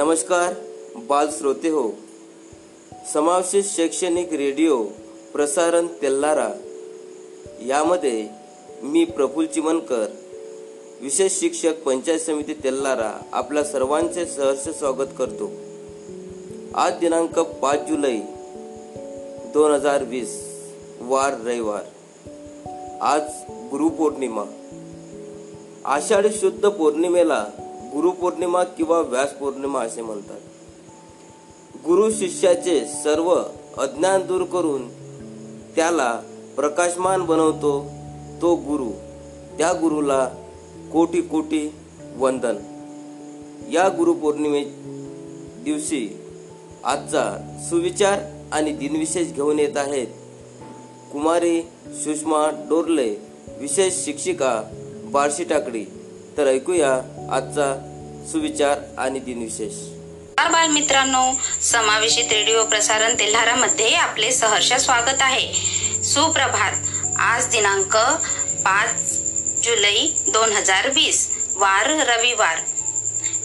नमस्कार बाल श्रोते हो. समावेशित शैक्षणिक रेडिओ प्रसारण तेल्लारा यामध्ये मी प्रफुल चिमनकर विशेष शिक्षक पंचायत समिती तेल्लारा आपल्या सर्वांचे सहर्ष स्वागत करतो. आज दिनांक पाच जुलै दोन हजार वीस वार रविवार. आज गुरुपौर्णिमा आषाढी शुद्ध पौर्णिमेला गुरुपौर्णिमा किंवा व्यासपौर्णिमा असे म्हणतात. गुरु शिष्याचे सर्व अज्ञान दूर करून त्याला प्रकाशमान बनवतो तो गुरु. त्या गुरुला कोटी कोटी वंदन. या गुरुपौर्णिमे दिवशी आजचा सुविचार आणि दिनविशेष घेऊन येत आहेत कुमारी सुषमा डोरले विशेष शिक्षिका बार्शी टाकडी तर ऐकूया आजचा सुविचार आणि दिनविशेष. बालमित्रांनो समावेशित रेडिओ प्रसारण तेल्हारामध्ये आपले सहर्ष स्वागत आहे. सुप्रभात. आज दिनांक पाच जुलै दोन हजार वीस वार रविवार.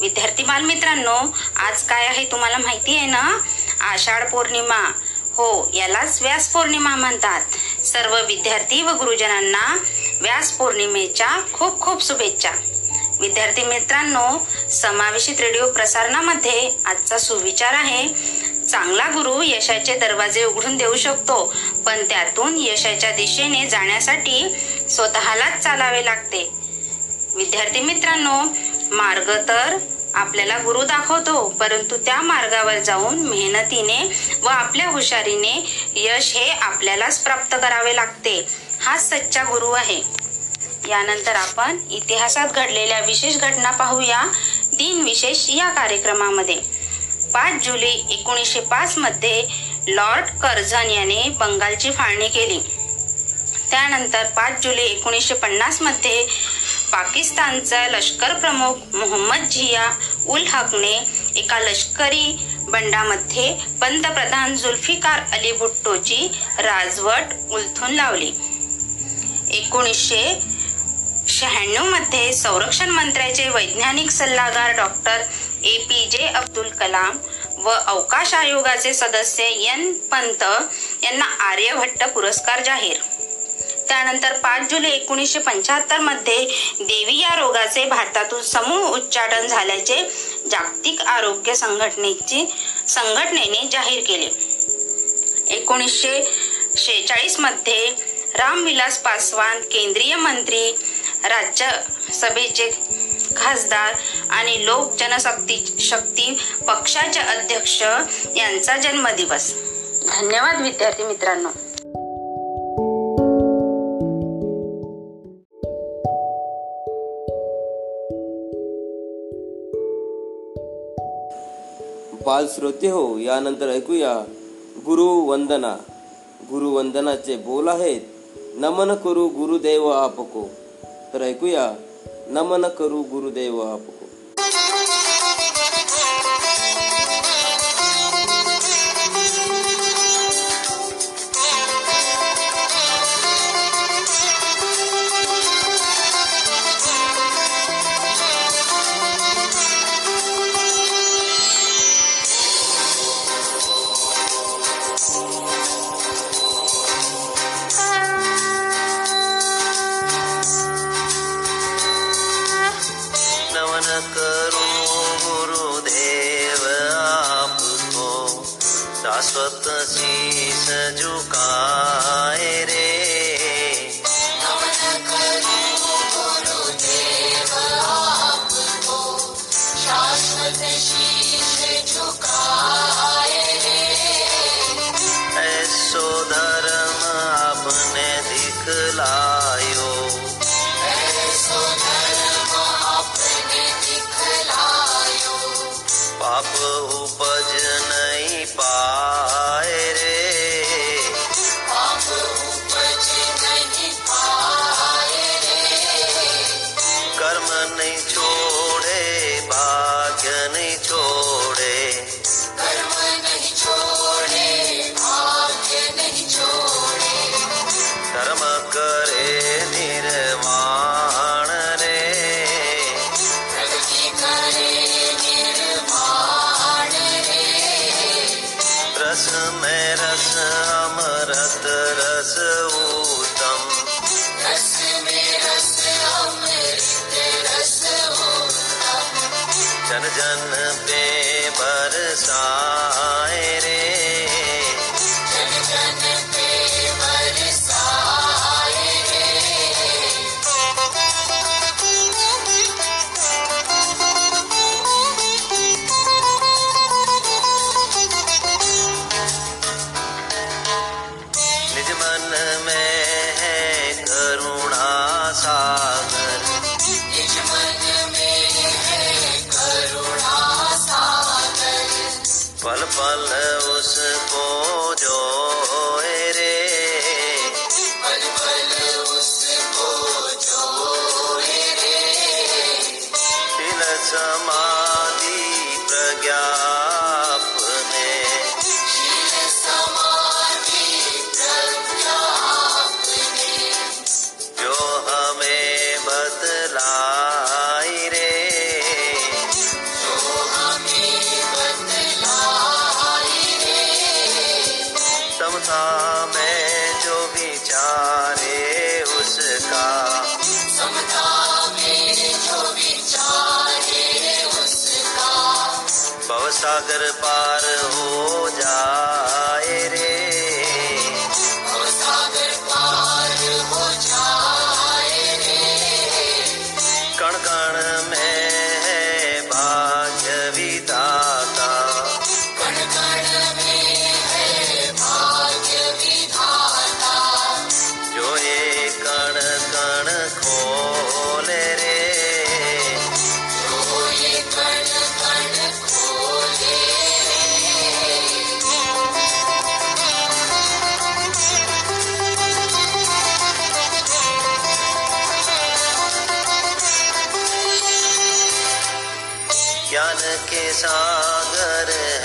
विद्यार्थी बालमित्रांनो आज काय आहे तुम्हाला माहिती आहे ना? आषाढ पौर्णिमा. हो यालाच व्यास पौर्णिमा म्हणतात. सर्व विद्यार्थी व गुरुजनांना व्यास पौर्णिमेच्या खूप खूप शुभेच्छा. विद्यार्थी मित्रांनो समावेशित रेडिओ प्रसारणामध्ये आजचा सुविचार आहे. चांगला गुरु यशाचे दरवाजे उघडून देऊ शकतो पण त्यातून यशाच्या दिशेने जाण्यासाठी स्वतःलाच चालावे लागते. विद्यार्थी मित्रांनो मार्ग तर आपल्याला गुरु दाखवतो परंतु त्या मार्गावर जाऊन मेहनतीने व आपल्या हुशारीने यश हे आपल्यालाच प्राप्त करावे लागते. हा सच्चा गुरु आहे. यानंतर आपण इतिहासात घडलेल्या विशेष घटना पाहूया. दिन विशेष या कार्यक्रमामध्ये. पाच जुलै एकोणीसशे पाच मध्ये लॉर्ड कर्झन याने बंगालची फाळणी केली. त्यानंतर पाच जुलै एकोणीसशे पन्नासमध्ये पाकिस्तानचा लष्कर प्रमुख मोहम्मद झिया उल हकने एका लष्करी बंडामध्ये पंतप्रधान जुल्फिकार अली भुट्टोची राजवट उलथून लावली. एकोणीसशे शहाण्णवमध्ये संरक्षण मंत्र्याचे वैज्ञानिक सल्लागार डॉक्टर ए पी जे अब्दुल कलाम व अवकाश आयोगाचे सदस्य एन पंत यांना आर्यभट्ट पुरस्कार जाहीर. त्यानंतर पाच जुलै एकोणीसशे पंच्याहत्तरमध्ये देवी या रोगाचे भारतातून समूळ उच्चाटन झाल्याचे जागतिक आरोग्य संघटनेची संघटनेने जाहीर केले. एकोणीसशे शेहेचाळीसमध्ये रामविलास पासवान केंद्रीय मंत्री राज्यसभेचे खासदार आणि लोक जनशक्ती शक्ती पक्षाचे अध्यक्ष यांचा जन्मदिवस. धन्यवाद विद्यार्थी मित्रांनो. बाल श्रोते हो यानंतर ऐकूया. गुरुवंदना गुरुवंदनाचे बोल आहेत. नमन करू गुरुदेव आपको. तर ऐकूया नमन करू गुरुदेव आप में रस रस उत्तम रस में रस अमृत रस उत्तम जन जन पे बरसा। सागर है।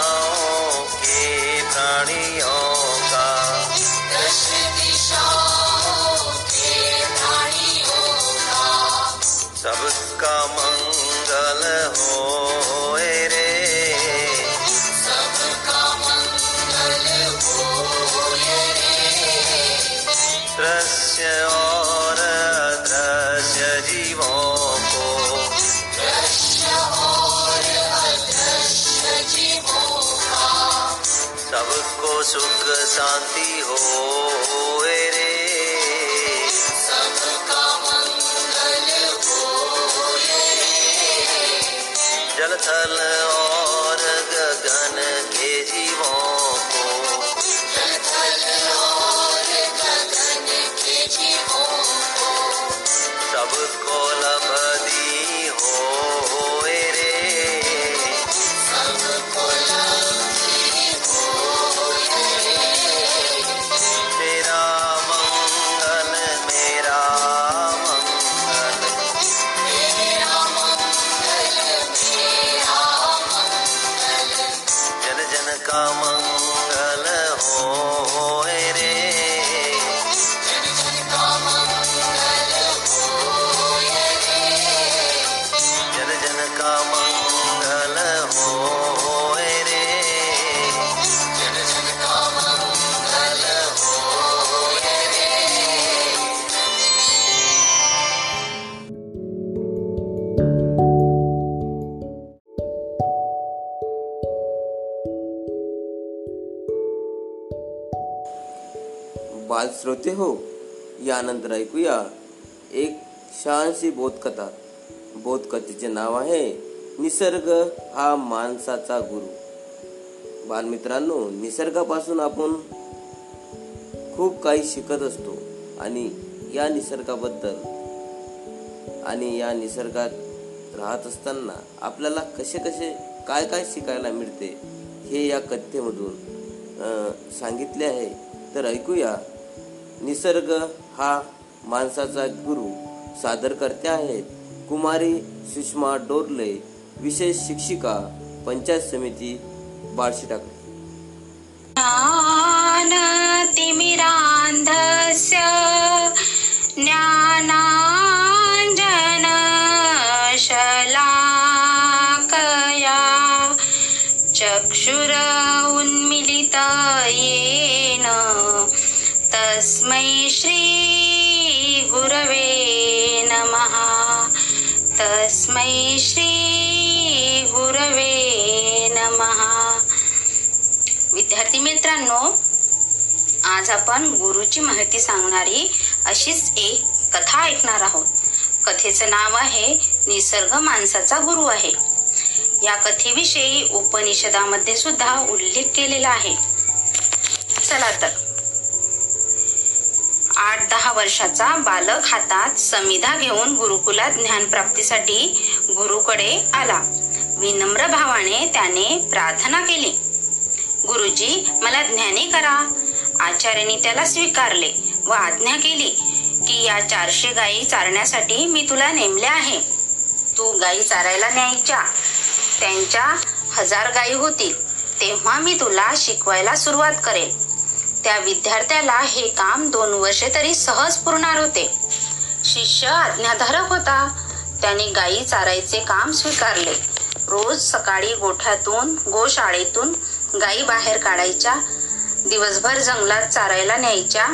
सबको सुख शांति हो रे। जल थल और गगन के जीवों हो यानंतर ऐकूया एक शहाणशी बोधकथा. बोधकथेचे नाव आहे निसर्ग हा माणसाचा गुरु. बालमित्रांनो निसर्गापासून आपण खूप काही शिकत असतो आणि या निसर्गाबद्दल आणि या निसर्गात राहत असताना आपल्याला कसे कसे काय काय शिकायला मिळते हे या कथेमधून सांगितले आहे. तर ऐकूया निसर्ग हा माणसाचा गुरु सादर करते आहेत. कुमारी सुषमा डोरले विशेष शिक्षिका पंचायत समिती बार्शी टाकली ज्ञानतिमिरान्धस्य ज्ञानाञ्जनशलाकया चक्षुर उन्मिलित ये तस्मै श्रीगुरवे नमः। तस्मै श्रीगुरवे नमः। विद्यार्थी मित्रांनो आज आपण गुरुची माहिती सांगणारी अशीच एक कथा ऐकणार आहोत. कथेचं नाव आहे निसर्ग माणसाचा गुरु आहे. या कथेविषयी उपनिषदामध्ये सुद्धा उल्लेख केलेला आहे. चला तर. आठ दहा वर्षाचा बालक हातात समिधा घेऊन गुरुकुलात ज्ञानप्राप्तीसाठी गुरुकडे आला. विनम्र भावाने त्याने प्रार्थना केली. गुरुजी मला ज्ञानी करा. आचार्याने त्याला स्वीकारले व आज्ञा केली की या चारशे गायी चारण्यासाठी मी तुला नेमले आहे. तू गायी चारायला न्यायच्या. त्यांच्या हजार गायी होतील. तेव्हा मी तुला शिकवायला सुरुवात करेल त्या विद्यार्थ्याला हे काम दोन वर्षे तरी सहज पुरणार होते. शिष्य आज्ञाधारक होता. त्याने गायी चारायचे काम स्वीकारले. रोज सकाळी गोठ्यातून गोशाळेतून गायी बाहेर काढायच्या दिवसभर जंगलात चारायला न्यायच्या.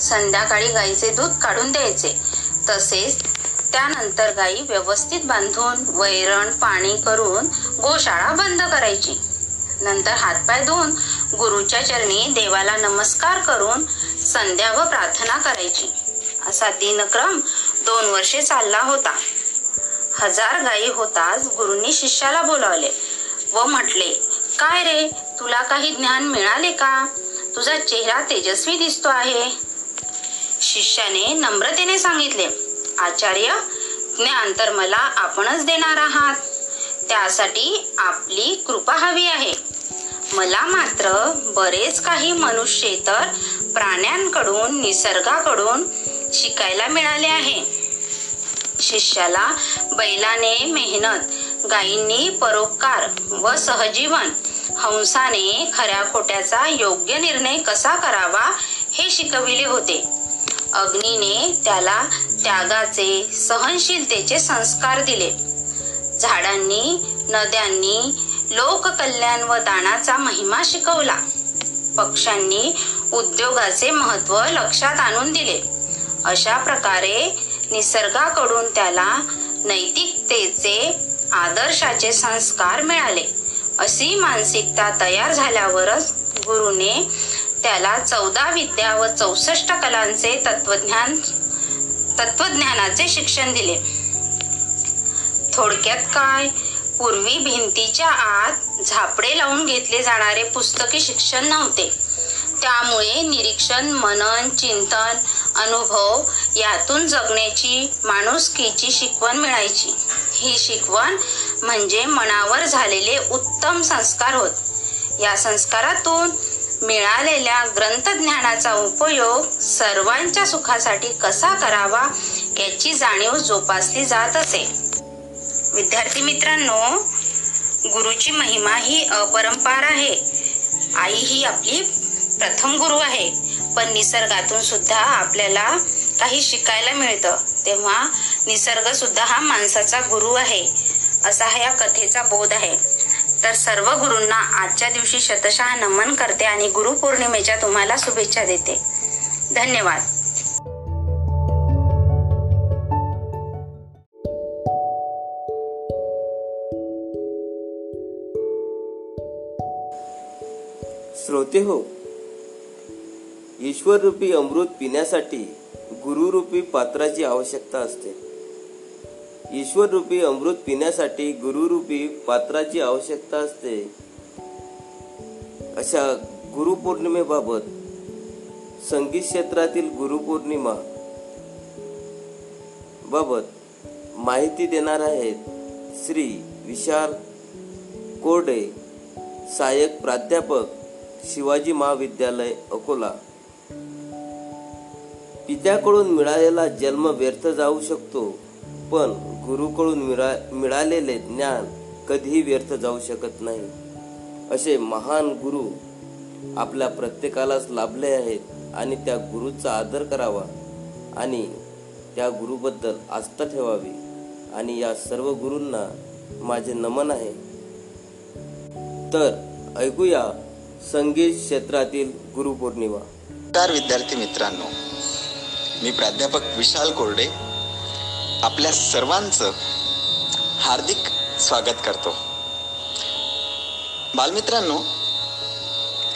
संध्याकाळी गायीचे दूध काढून द्यायचे. तसेच त्यानंतर गायी व्यवस्थित बांधून वैरण पाणी करून गोशाळा बंद करायची. नंतर हातपाय धुवून गुरुच्या चरणी देवाला नमस्कार करून संध्या व प्रार्थना करायची. असा दिनक्रम दोन वर्षे चालला होता. हजार गायी होताच गुरुंनी शिष्याला बोलावले व म्हटले काय रे तुला काही ज्ञान मिळाले का? तुझा चेहरा तेजस्वी दिसतो आहे. शिष्याने नम्रतेने सांगितले आचार्य ज्ञान तर मला आपणच देणार आहात. त्यासाठी आपली कृपा हवी आहे. मला मात्र बरेच काही मनुष्येतर प्राण्यांकडून निसर्गाकडून शिकायला मिळाले आहे. शिष्याला बैलाने मेहनत गायींनी परोपकार व सहजीवन हंसाने खऱ्या खोट्याचा योग्य निर्णय कसा करावा हे शिकविले होते. अग्नीने त्याला त्यागाचे सहनशीलतेचे संस्कार दिले. झाडांनी नद्यांनी लोककल्याण व दानाचा महिमा शिकवला. पक्षांनी उद्योगाचे महत्त्व लक्षात आणून दिले. अशा प्रकारे निसर्गाकडून त्याला नैतिकतेचे आदर्शाचे संस्कार मिळाले. अशी मानसिकता तयार झाल्यावरच गुरुने त्याला चौदा विद्या व चौसष्ट कलांचे तत्वज्ञान तत्वज्ञानाचे शिक्षण दिले. थोडक्यात काय? पूर्वी भिंतीच्या आत झापडे लावून घेतले जाणारे पुस्तकी शिक्षण नव्हते. त्यामुळे निरीक्षण मनन चिंतन अनुभव यातून जगण्याची माणुसकीची शिकवण मिळायची. ही शिकवण म्हणजे मनावर झालेले उत्तम संस्कार होत. या संस्कारातून मिळालेल्या ग्रंथज्ञानाचा उपयोग सर्वांच्या सुखासाठी कसा करावा याची जाणीव जोपासली जात असे. विद्यार्थी मित्रांनो गुरुची महिमा ही अपरंपार आहे. आई ही आपली प्रथम गुरु आहे पण निसर्गातून सुद्धा आपल्याला काही शिकायला मिळतं. तेव्हा निसर्ग सुद्धा हा माणसाचा गुरु आहे असा हा या कथेचा बोध आहे. तर सर्व गुरूंना आजच्या दिवशी शतशः नमन करते आणि गुरुपौर्णिमेच्या तुम्हाला शुभेच्छा देते. धन्यवाद. श्रोते हो. ईश्वररूपी अमृत पिण्यासाठी गुरुरूपी पात्राची आवश्यकता असते. ईश्वररूपी अमृत पिण्यासाठी गुरुरूपी पात्राची आवश्यकता असते. अशा गुरुपौर्णिमेबाबत संगीत क्षेत्रातील गुरुपौर्णिमा बाबत माहिती देणार आहेत श्री विशाल कोरडे सहाय्यक प्राध्यापक शिवाजी महाविद्यालय अकोला. पित्याकडून मिळालेला जन्म व्यर्थ जाऊ शकतो पण गुरुकडून मिळा मिळालेले ज्ञान कधीही व्यर्थ जाऊ शकत नाही. असे महान गुरु आपल्या प्रत्येकालाच लाभले आहेत आणि त्या गुरुचा आदर करावा आणि त्या गुरुबद्दल आस्था ठेवावी आणि या सर्व गुरूंना माझे नमन आहे. तर ऐकूया संगीत क्षेत्रातील गुरुपौर्णिमा. चार विद्यार्थी मित्रांनो. मी प्राध्यापक विशाल कोरडे आपल्या सर्वांचं हार्दिक स्वागत करतो. बालमित्रांनो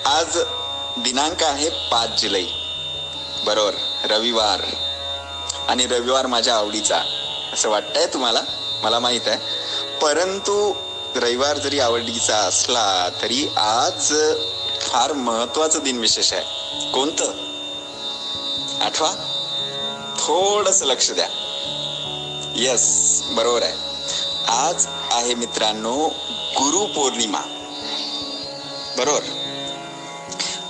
आज दिनांक आहे पाच जुलै. बरोबर रविवार. आणि रविवार माझ्या आवडीचा. असं वाटतंय तुम्हाला? मला माहीत आहे. परंतु रविवार जरी आवडीचा असला तरी आज फार महत्वाचं दिन विशेष आहे. कोणतं? आठवा थोडस लक्ष द्या. यस बरोबर आहे. आज आहे मित्रांनो गुरु पौर्णिमा. बरोबर?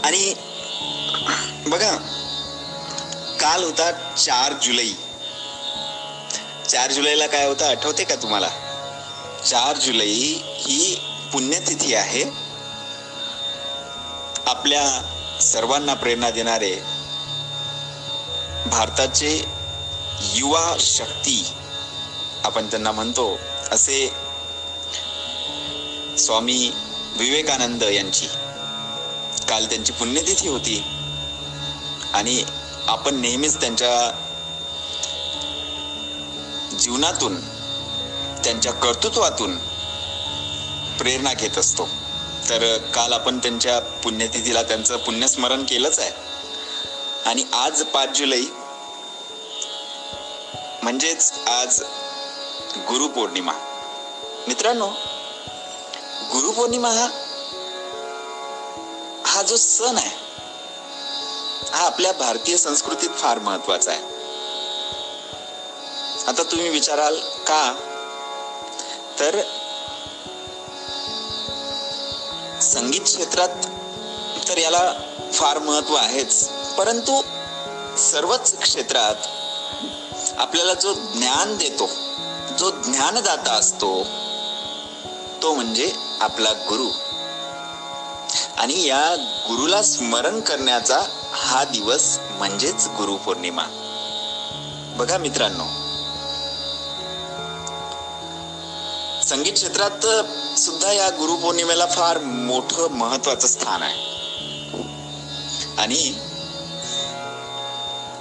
आणि बघा काल होता चार जुलै. चार जुलैला काय होतं आठवते का तुम्हाला? चार जुलै ही पुण्यतिथी आहे. आपल्या सर्वांना प्रेरणा देणारे भारताचे युवा शक्ती आपण त्यांना म्हणतो असे स्वामी विवेकानंद यांची. काल त्यांची पुण्यतिथी होती. आणि आपण नेहमीच त्यांच्या जीवनातून त्यांच्या कर्तृत्वातून प्रेरणा घेत असतो. तर काल आपण त्यांच्या पुण्यतिथीला त्यांचं पुण्यस्मरण केलंच आहे. आणि आज पाच जुलै म्हणजेच आज गुरुपौर्णिमा मित्रांनो गुरुपौर्णिमा हा हा जो सण आहे हा आपल्या भारतीय संस्कृतीत फार महत्त्वाचा आहे. आता तुम्ही विचाराल का तर संगीत क्षेत्रात तर याला फार महत्त्व आहेच. परंतु सर्वच क्षेत्रात आपल्याला जो ज्ञान देतो जो ज्ञानदाता असतो तो म्हणजे आपला गुरु. आणि या गुरुला स्मरण करण्याचा हा दिवस म्हणजेच गुरुपौर्णिमा. बघा मित्रांनो संगीत क्षेत्रात सुद्धा या गुरुपौर्णिमेला फार मोठं महत्वाचं स्थान आहे. आणि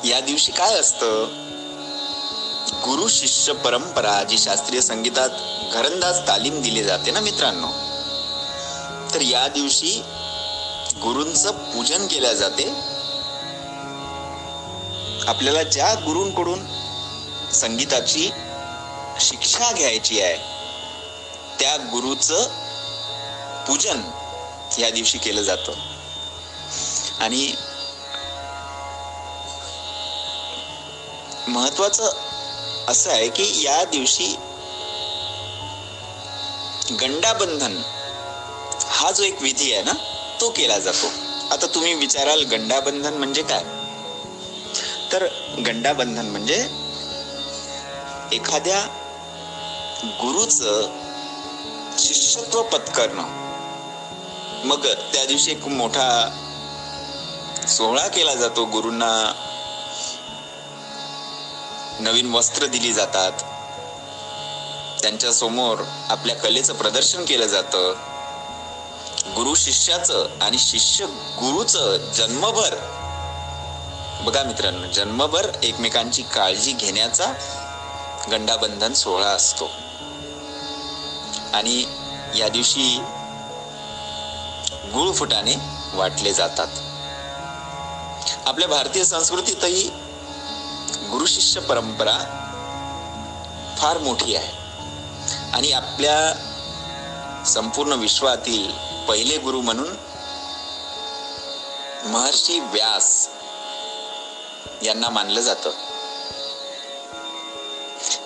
या दिवशी काय असतं? गुरु शिष्य परंपरा जी शास्त्रीय संगीतात घरंदाज तालीम दिली जाते ना मित्रांनो? तर या दिवशी गुरूंचं पूजन केल्या जाते. आपल्याला ज्या गुरूंकडून संगीताची शिक्षा घ्यायची आहे त्या गुरुचं पूजन या दिवशी केलं जातं. आणि महत्वाचं असं आहे की या दिवशी गंडाबंधन हा जो एक विधी आहे ना तो केला जातो. आता तुम्ही विचाराल गंडाबंधन म्हणजे काय? तर गंडाबंधन म्हणजे एखाद्या गुरुचं शिष्यत्व पत्करणं. मग त्या दिवशी एक मोठा सोहळा केला जातो. गुरूंना नवीन वस्त्र दिली जातात. त्यांच्यासमोर आपल्या कलेचं प्रदर्शन केलं जातं. गुरु शिष्याचं आणि शिष्य गुरुचं जन्मभर. बघा मित्रांनो जन्मभर एकमेकांची काळजी घेण्याचा गंडाबंधन सोहळा असतो. आणि या दिवशी गुळफुटाने वाटले जातात. आपल्या भारतीय संस्कृतीतही गुरु शिष्य परंपरा फार मोठी आहे. आणि आपल्या संपूर्ण विश्वातील पहिले गुरु म्हणून महर्षी व्यास यांना मानलं जातं.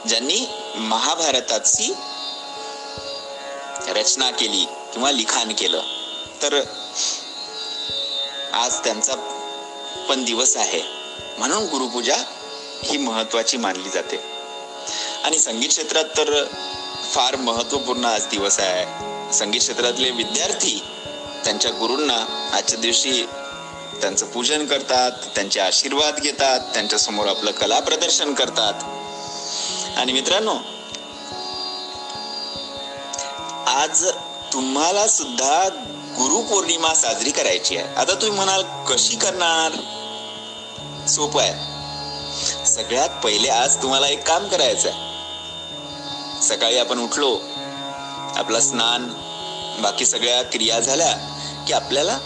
ज्यांनी महाभारताची रचना केली किंवा लिखाण केलं. तर आज त्यांचा पण दिवस आहे. म्हणून गुरुपूजा ही महत्वाची मानली जाते. आणि संगीत क्षेत्रात तर फार महत्त्वपूर्ण आज दिवस आहे. संगीत क्षेत्रातले विद्यार्थी त्यांच्या गुरूंना आजच्या दिवशी त्यांचं पूजन करतात त्यांचे आशीर्वाद घेतात त्यांच्यासमोर आपलं कला प्रदर्शन करतात. आणि मित्रांनो आज तुम्हाला सुद्धा गुरुपौर्णिमा साजरी करायची आहे. आता तुम्ही म्हणाल कशी करणार? सोपं आहे. सगळ्यात पहिले आज तुम्हाला एक काम करायचं आहे. सकाळी आपण उठलो आपलं स्नान बाकी सगळ्या क्रिया झाल्या की आपल्याला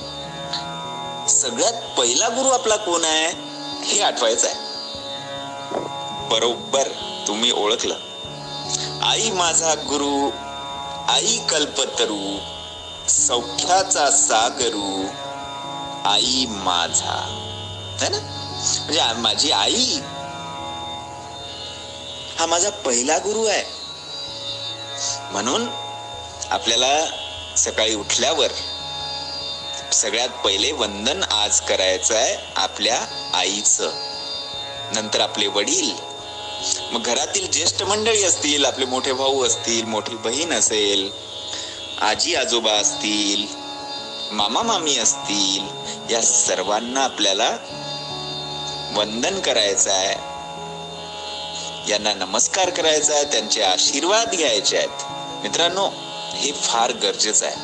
सगळ्यात पहिला गुरु आपला कोण आहे हे आठवायचं आहे. बरोबर तुम्ही ओळखलं. आई माझा गुरु आई कल्पतरू सौख्याचा सागरू आई माझा. है ना? म्हणजे माझी आई. हा माझा पहिला गुरु आहे. म्हणून आपल्याला सकाळी उठल्यावर सगळ्यात पहिले वंदन आज करायचं आहे आपल्या आईचं. नंतर आपले वडील. मग घरातील ज्येष्ठ मंडळी असतील आपले मोठे भाऊ असतील मोठी बहीण असेल आजी आजोबा असतील मामा मामी असतील या सर्वांना आपल्याला वंदन करायचं आहे. यांना नमस्कार करायचा आहे त्यांचे आशीर्वाद घ्यायचे आहेत. मित्रांनो हे फार गरजेचं आहे.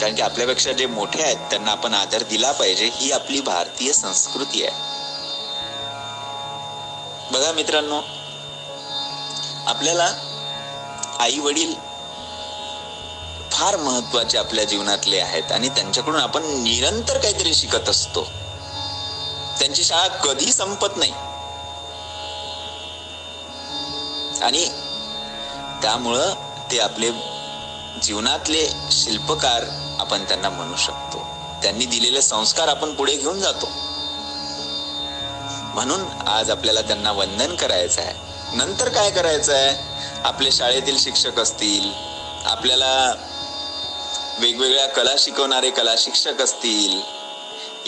कारण की आपल्यापेक्षा जे मोठे आहेत त्यांना आपण आदर दिला पाहिजे ही आपली भारतीय संस्कृती आहे. बघा मित्रांनो आपल्याला आई वडील फार महत्त्वाचे आपल्या जीवनातले आहेत आणि त्यांच्याकडून आपण निरंतर काहीतरी शिकत असतो. त्यांची शाळा कधी संपत नाही. आणि त्यामुळं ते आपले जीवनातले शिल्पकार आपण त्यांना म्हणू शकतो. त्यांनी दिलेले संस्कार आपण पुढे घेऊन जातो. म्हणून आज आपल्याला त्यांना वंदन करायचं आहे. नंतर काय करायचं आहे? आपले शाळेतील शिक्षक असतील आपल्याला वेगवेगळ्या कला शिकवणारे कला शिक्षक असतील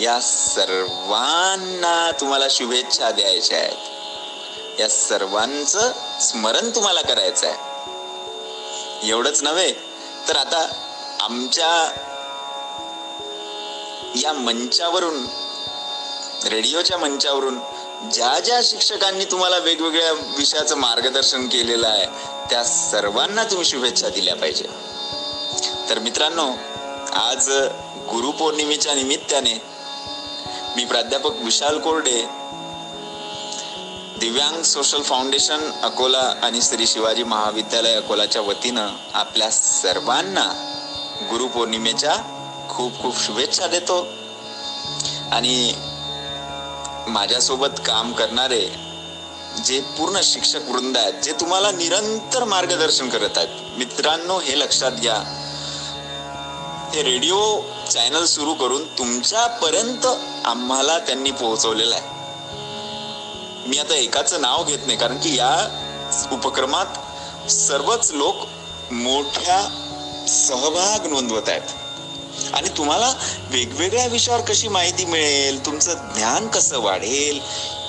या सर्वांना तुम्हाला शुभेच्छा द्यायच्या आहेत. या सर्वांचं स्मरण तुम्हाला करायचं आहे. एवढंच नव्हे तर आता आमच्या या मंचावरून रेडिओच्या मंचावरून ज्या ज्या शिक्षकांनी तुम्हाला वेगवेगळ्या विषयाचं मार्गदर्शन केलेलं आहे त्या सर्वांना तुम्ही शुभेच्छा दिल्या पाहिजे. तर मित्रांनो आज गुरुपौर्णिमेच्या निमित्ताने मी प्राध्यापक विशाल कोरडे दिव्यांग सोशल फाउंडेशन अकोला आणि श्री शिवाजी महाविद्यालय अकोलाच्या वतीनं आपल्या सर्वांना गुरुपौर्णिमेच्या खूप खूप शुभेच्छा देतो. आणि माझ्यासोबत काम करणारे जे पूर्ण शिक्षक वृंद आहेत जे तुम्हाला निरंतर मार्गदर्शन करत आहेत मित्रांनो हे लक्षात घ्या. हे रेडिओ चॅनल सुरू करून तुमच्यापर्यंत आम्हाला त्यांनी पोहोचवलेलं आहे. मी आता एकाचं नाव घेत नाही कारण की या उपक्रमात सर्वच लोक मोठ्या सहभाग नोंदवत आहेत. आणि तुम्हाला वेगवेगळ्या विषयावर कशी माहिती मिळेल तुमचं ज्ञान कसं वाढेल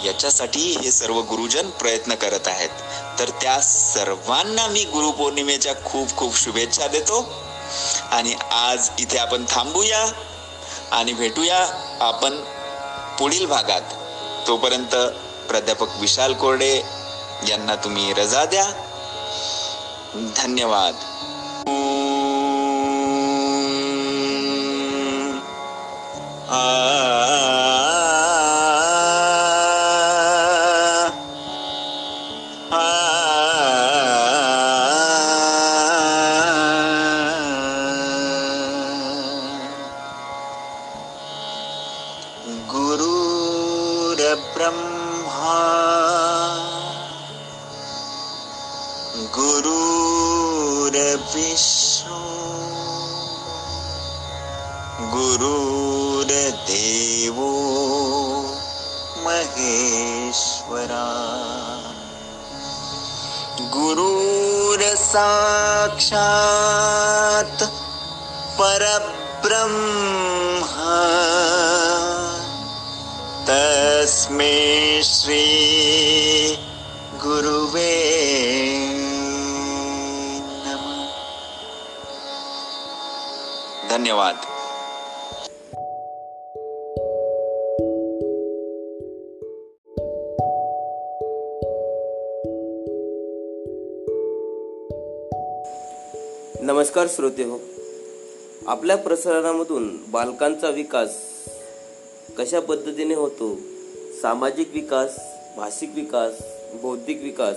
याच्यासाठी हे सर्व गुरुजन प्रयत्न करत आहेत. तर त्या सर्वांना मी गुरुपौर्णिमेच्या खूप खूप शुभेच्छा देतो. आणि आज इथे आपण थांबूया आणि भेटूया आपण पुढील भागात. तोपर्यंत प्राध्यापक विशाल कोरडे यांना तुम्ही रजा द्या. धन्यवाद. Uh, नमस्कार श्रोते हो. आपल्या प्रसारणामधून बालकांचा विकास कशा पद्धतीने होतो? सामाजिक विकास भाषिक विकास बौद्धिक विकास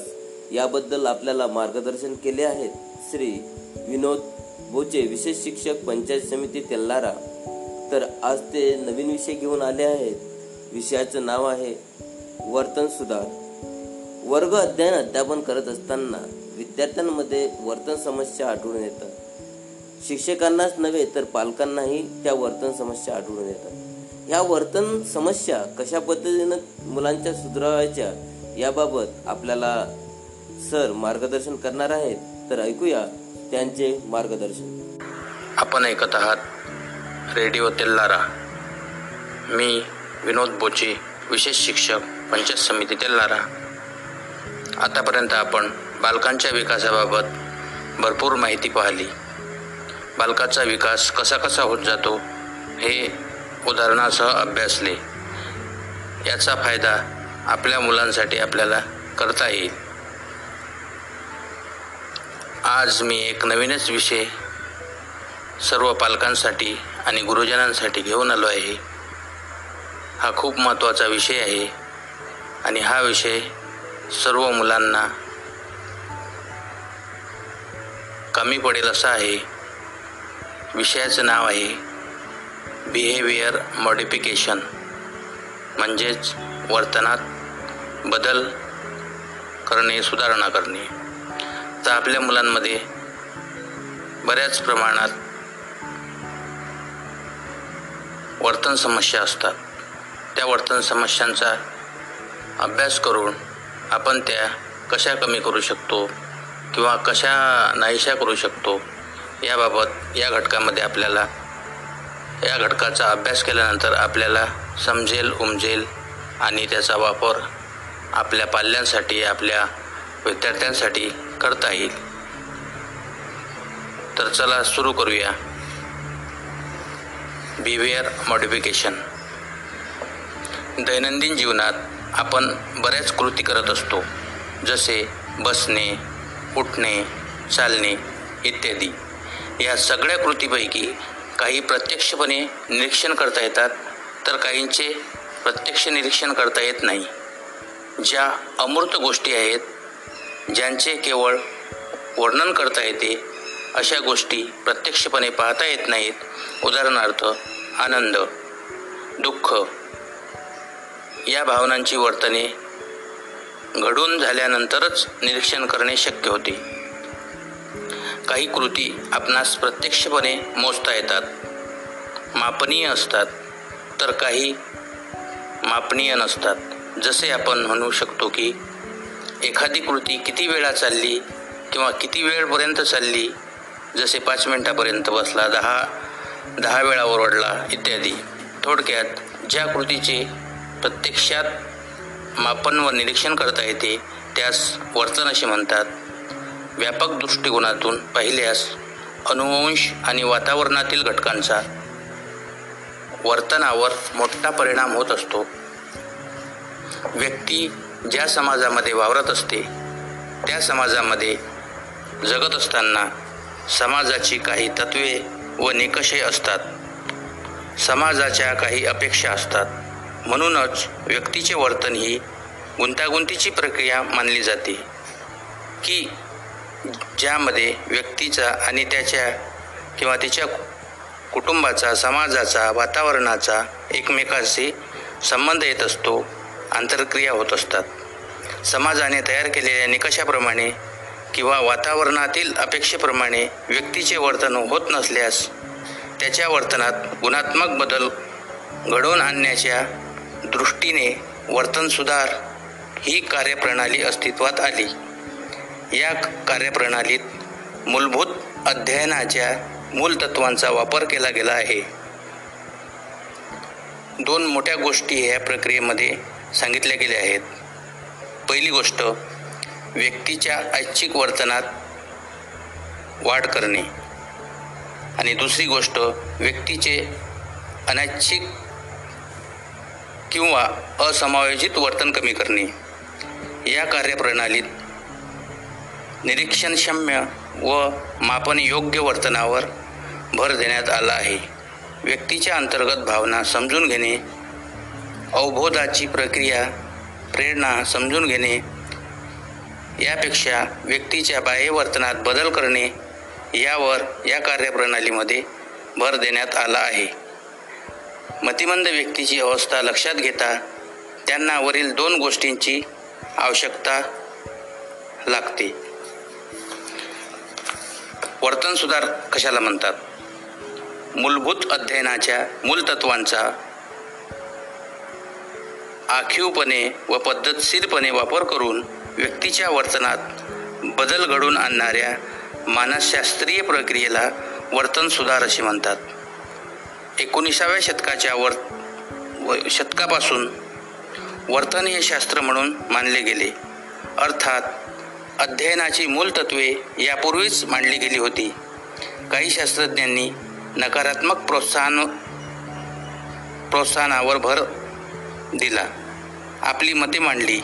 याबद्दल आपल्याला मार्गदर्शन केले आहेत श्री विनोद बोचे विशेष शिक्षक पंचायत समिती तेल्लारा तर आज ते नवीन विषय घेऊन आले आहेत. विषयाचं नाव आहे वर्तन सुधार. वर्ग अध्ययन अध्यापन करत असताना विद्यार्थ्यांमध्ये वर्तन समस्या आढळून येतात. शिक्षकांनाच नव्हे तर पालकांनाही त्या वर्तन समस्या आढळून येतात. ह्या वर्तन समस्या कशा पद्धतीनं मुलांच्या सुधारायच्या याबाबत आपल्याला सर मार्गदर्शन करणार आहेत तर ऐकूया त्यांचे मार्गदर्शन. आपण ऐकत आहात रेडिओ तेल्लारा. मी विनोद बोचे विशेष शिक्षक पंचायत समिती तेल्लारा. आतापर्यंत आपण बालकांच्या विकासाबाबत भरपूर माहिती पाहिली. बालकाचा विकास कसा कसा होत जातो हे उदाहरणासह अभ्यासले. याचा फायदा आपल्या मुलांसाठी आपल्याला करता येईल. आज मी एक नवीनच विषय सर्व पालकांसाठी आणि गुरुजनांसाठी घेऊन आलो आहे. हा खूप महत्त्वाचा विषय आहे आणि हा विषय सर्व मुलांना कमी पडेल असा आहे. विषयाचं नाव आहे बिहेवियर मॉडिफिकेशन म्हणजेच वर्तनात बदल करणे सुधारणा करणे. तर आपल्या मुलांमध्ये बऱ्याच प्रमाणात वर्तन समस्या असतात. त्या वर्तन समस्यांचा अभ्यास करून आपण त्या कशा कमी करू शकतो किंवा कशा नाहीशा करू शकतो याबाबत या घटकामध्ये आपल्याला या घटकाचा अभ्यास केल्यानंतर आपल्याला समजेल उमजेल आणि त्याचा वापर आपल्या पाल्यांसाठी आपल्या विद्यार्थ्यांसाठी करता येईल. तर चला सुरू करूया. Behaviour modification. दैनंदिन जीवनात आपण बऱ्याच कृती करत असतो जसे बसणे उठणे चालणे इत्यादी. या सगळ्या कृतीपैकी काही प्रत्यक्षपणे निरीक्षण करता येतात तर काहींचे प्रत्यक्ष निरीक्षण करता येत नाही. ज्या अमूर्त गोष्टी आहेत ज्यांचे केवळ वर्णन करता येते अशा गोष्टी प्रत्यक्षपणे पाहता येत नाहीत. उदाहरणार्थ आनंद दुःख या भावनांची वर्तने घडून झाल्यानंतरच निरीक्षण करणे शक्य होते. काही कृती आपणास प्रत्यक्षपणे मोजता येतात. मापनीय असतात तर काही मापनीय नसतात. जसे आपण म्हणू शकतो की एखादी कृती किती वेळा चालली किंवा किती वेळपर्यंत चालली जसे पाच मिनटापर्यंत बसला दहा दहा वेळा ओरडला इत्यादी. थोडक्यात ज्या कृतीचे प्रत्यक्षात मापन व निरीक्षण करता येते त्यास वर्तन असे म्हणतात. व्यापक दृष्टिकोनातून पाहिल्यास अनुवंश आणि वातावरणातील घटकांचा वर्तनावर मोठा परिणाम होत असतो. व्यक्ती ज्या समाजामध्ये वावरत असते त्या समाजामध्ये जगत असताना समाजाची काही तत्वे व निकषे असतात. समाजाच्या काही अपेक्षा असतात. म्हणूनच व्यक्तीचे वर्तन ही गुंतागुंतीची प्रक्रिया मानली जाते की ज्यामध्ये व्यक्तीचा आणि त्याच्या किंवा तिच्या कुटुंबाचा समाजाचा वातावरणाचा एकमेकाशी संबंध येत असतो आंतरक्रिया होत असतात. समाजाने तयार केलेल्या निकषाप्रमाणे किंवा वातावरणातील अपेक्षेप्रमाणे व्यक्तीचे वर्तन होत नसल्यास त्याच्या वर्तनात गुणात्मक बदल घडवून आणण्याच्या दृष्टीने वर्तन सुधार ही कार्यप्रणाली अस्तित्वात आली. या कार्यप्रणालीत मूलभूत अध्ययनाच्या मूलतत्वांचा वापर केला गेला आहे. दोन मोठ्या गोष्टी या प्रक्रियेमध्ये सांगितल्या गेल्या आहेत. पहिली गोष्ट व्यक्तीच्या ऐच्छिक वर्तनात वाढ करणे. आणि दुसरी गोष्ट व्यक्तीचे अनैच्छिक किंवा असमायोजित वर्तन कमी करणे. या कार्यप्रणालीत निरीक्षणक्षम्य व मापनयोग्य वर्तनावर भर देण्यात आला आहे. व्यक्तीच्या अंतर्गत भावना समजून घेणे अवबोधाची प्रक्रिया प्रेरणा समजून घेणे यापेक्षा व्यक्तीच्या बाह्य वर्तनात बदल करणे यावर या कार्यप्रणालीमध्ये भर देण्यात आला आहे. मतिमंद व्यक्तीची अवस्था लक्षात घेता त्यांना वरील दोन गोष्टींची आवश्यकता लागते. वर्तन सुधार कशाला म्हणतात? मूलभूत अध्ययनाच्या मूलतत्वांचा आखीवपणे व पद्धतशीरपणे वापर करून व्यक्तीच्या वर्तनात बदल घडून आणणाऱ्या मानसशास्त्रीय प्रक्रियेला वर्तन सुधार असे म्हणतात. एकोणीसाव्या शतकाच्या वर व शतकापासून वर्तन हे शास्त्र म्हणून मानले गेले. अर्थात अध्ययनाची मूलतत्वे यापूर्वीच मांडली गेली होती. काही शास्त्रज्ञांनी नकारात्मक प्रोत्साहन प्रोत्साहनावर भर दिला. आपली मते मांडली.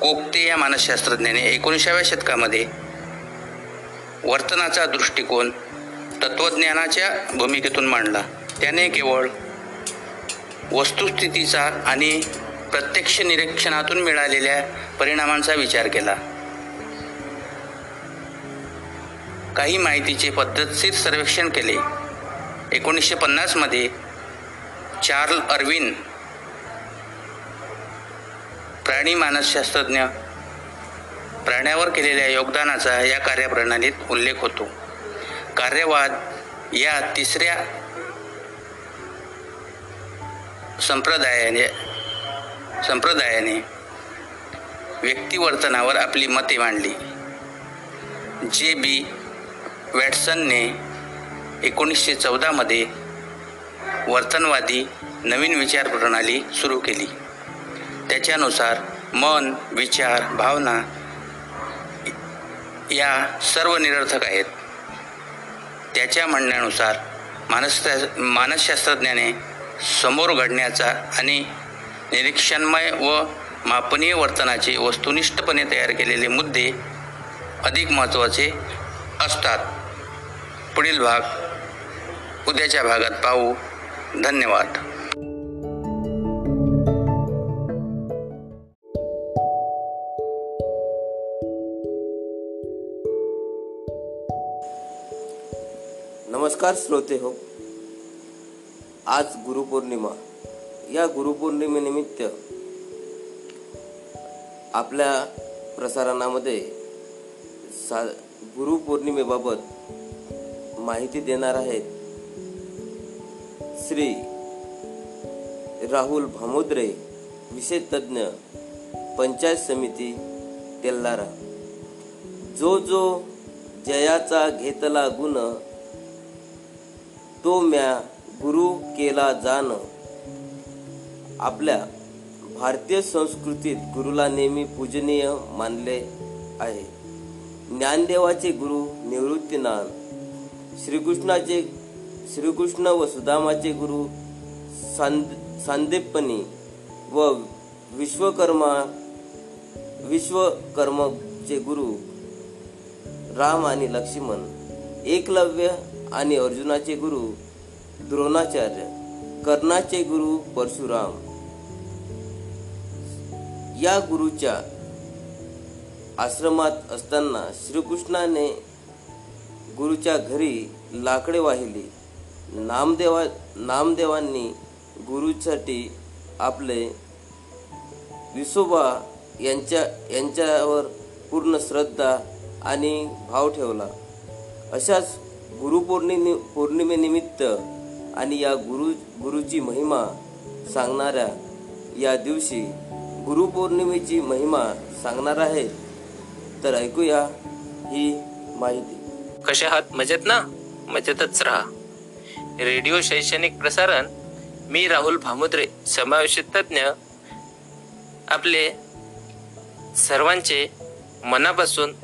कोकते या मानसशास्त्रज्ञाने एकोणीसाव्या शतकामध्ये वर्तनाचा दृष्टिकोन तत्त्वज्ञानाच्या भूमिकेतून मांडला. त्याने केवळ वस्तुस्थितीचा आणि प्रत्यक्ष निरीक्षणातून मिळालेल्या परिणामांचा विचार केला. काही माहितीचे पद्धतशीर सर्वेक्षण केले. एकोणीसशे पन्नासमध्ये चार्ल अरविन प्राणी मानसशास्त्रज्ञ प्राण्यावर केलेल्या योगदानाचा या कार्यप्रणालीत उल्लेख होतो. कार्यवाद या तिसऱ्या संप्रदायाने संप्रदायाने व्यक्तिवर्तनावर आपली मते मांडली. जे बी वॅटसनने एकोणीसशे चौदामध्ये वर्तनवादी नवीन विचार प्रणाली सुरू केली. त्याच्यानुसार मन विचार भावना या सर्व निरर्थक आहेत. त्याच्या म्हणण्यानुसार मानस मानसशास्त्रज्ञाने समोर घडण्याचा आणि निरीक्षणमय व मापनीय वर्तनाचे वस्तुनिष्ठपणे तयार केलेले मुद्दे अधिक महत्त्वाचे असतात. पुढील भाग. उद्याच्या भागात पाहू. धन्यवाद. नमस्कार श्रोते हो. आज गुरुपौर्णिमा. या गुरुपौर्णिमेनिमित्त आपल्या प्रसारणामध्ये सा गुरुपौर्णिमेबाबत माहिती देणार आहेत श्री राहुल भामोद्रे विषय तज्ज्ञ पंचायत समिती तेल्लारा जो जो जयाचा घेतला गुण तो म्या गुरु केला जाण. आपल्या भारतीय संस्कृतीत गुरुला नेहमी पूजनीय मानले आहे. ज्ञानदेवाचे गुरु निवृत्तीनाथ श्रीकृष्णाचे श्रीकृष्ण व सुदामाचे गुरु सांद सांदीपनी व विश्वकर्मा विश्वकर्मचे गुरु राम आणि लक्ष्मण एकलव्य आणि अर्जुनाचे गुरु द्रोणाचार्य कर्णाचे गुरु परशुराम. या गुरुच्या आश्रमात असताना श्रीकृष्णाने गुरुच्या घरी लाकडे वाहिली. नामदेवा नामदेवांनी गुरुसाठी आपले विसोबा यांच्या यांच्यावर पूर्ण श्रद्धा आणि भाव ठेवला. अशाच गुरुपौर्णिमे पौर्णिमेनिमित्त आणि या गुरु गुरुची महिमा सांगणाऱ्या या दिवशी गुरुपौर्णिमेची महिमा सांगणार आहे. तर ऐकूया ही माहिती. कशा आहात? मजेत ना? मजेतच राहा. रेडिओ शैक्षणिक प्रसारण मी राहुल भामुद्रे समावेशित तज्ज्ञ आपले सर्वांचे मनापासून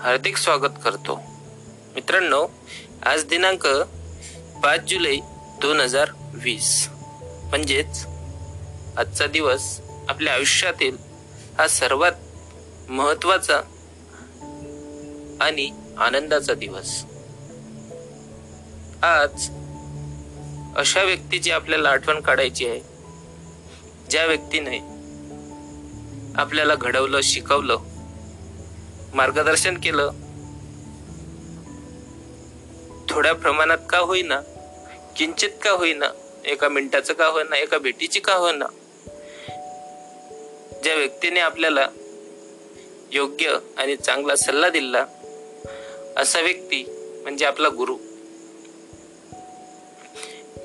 हार्दिक स्वागत करतो. मित्रांनो आज दिनांक पाच जुलै दोन हजार वीस. म्हणजेच आजचा दिवस आपल्या आयुष्यातील हा सर्वात महत्त्वाचा आणि आनंदाचा दिवस. आज अशा व्यक्तीची आपल्याला आठवण काढायची आहे ज्या व्यक्तीने आपल्याला घडवलं शिकवलं मार्गदर्शन केलं. थोड्या प्रमाणात का होईना किंचित का होईना एका मिनिटाचं का होईना एका भेटीची का होईना ज्या व्यक्तीने आपल्याला योग्य आणि चांगला सल्ला दिला असा व्यक्ती म्हणजे आपला गुरु.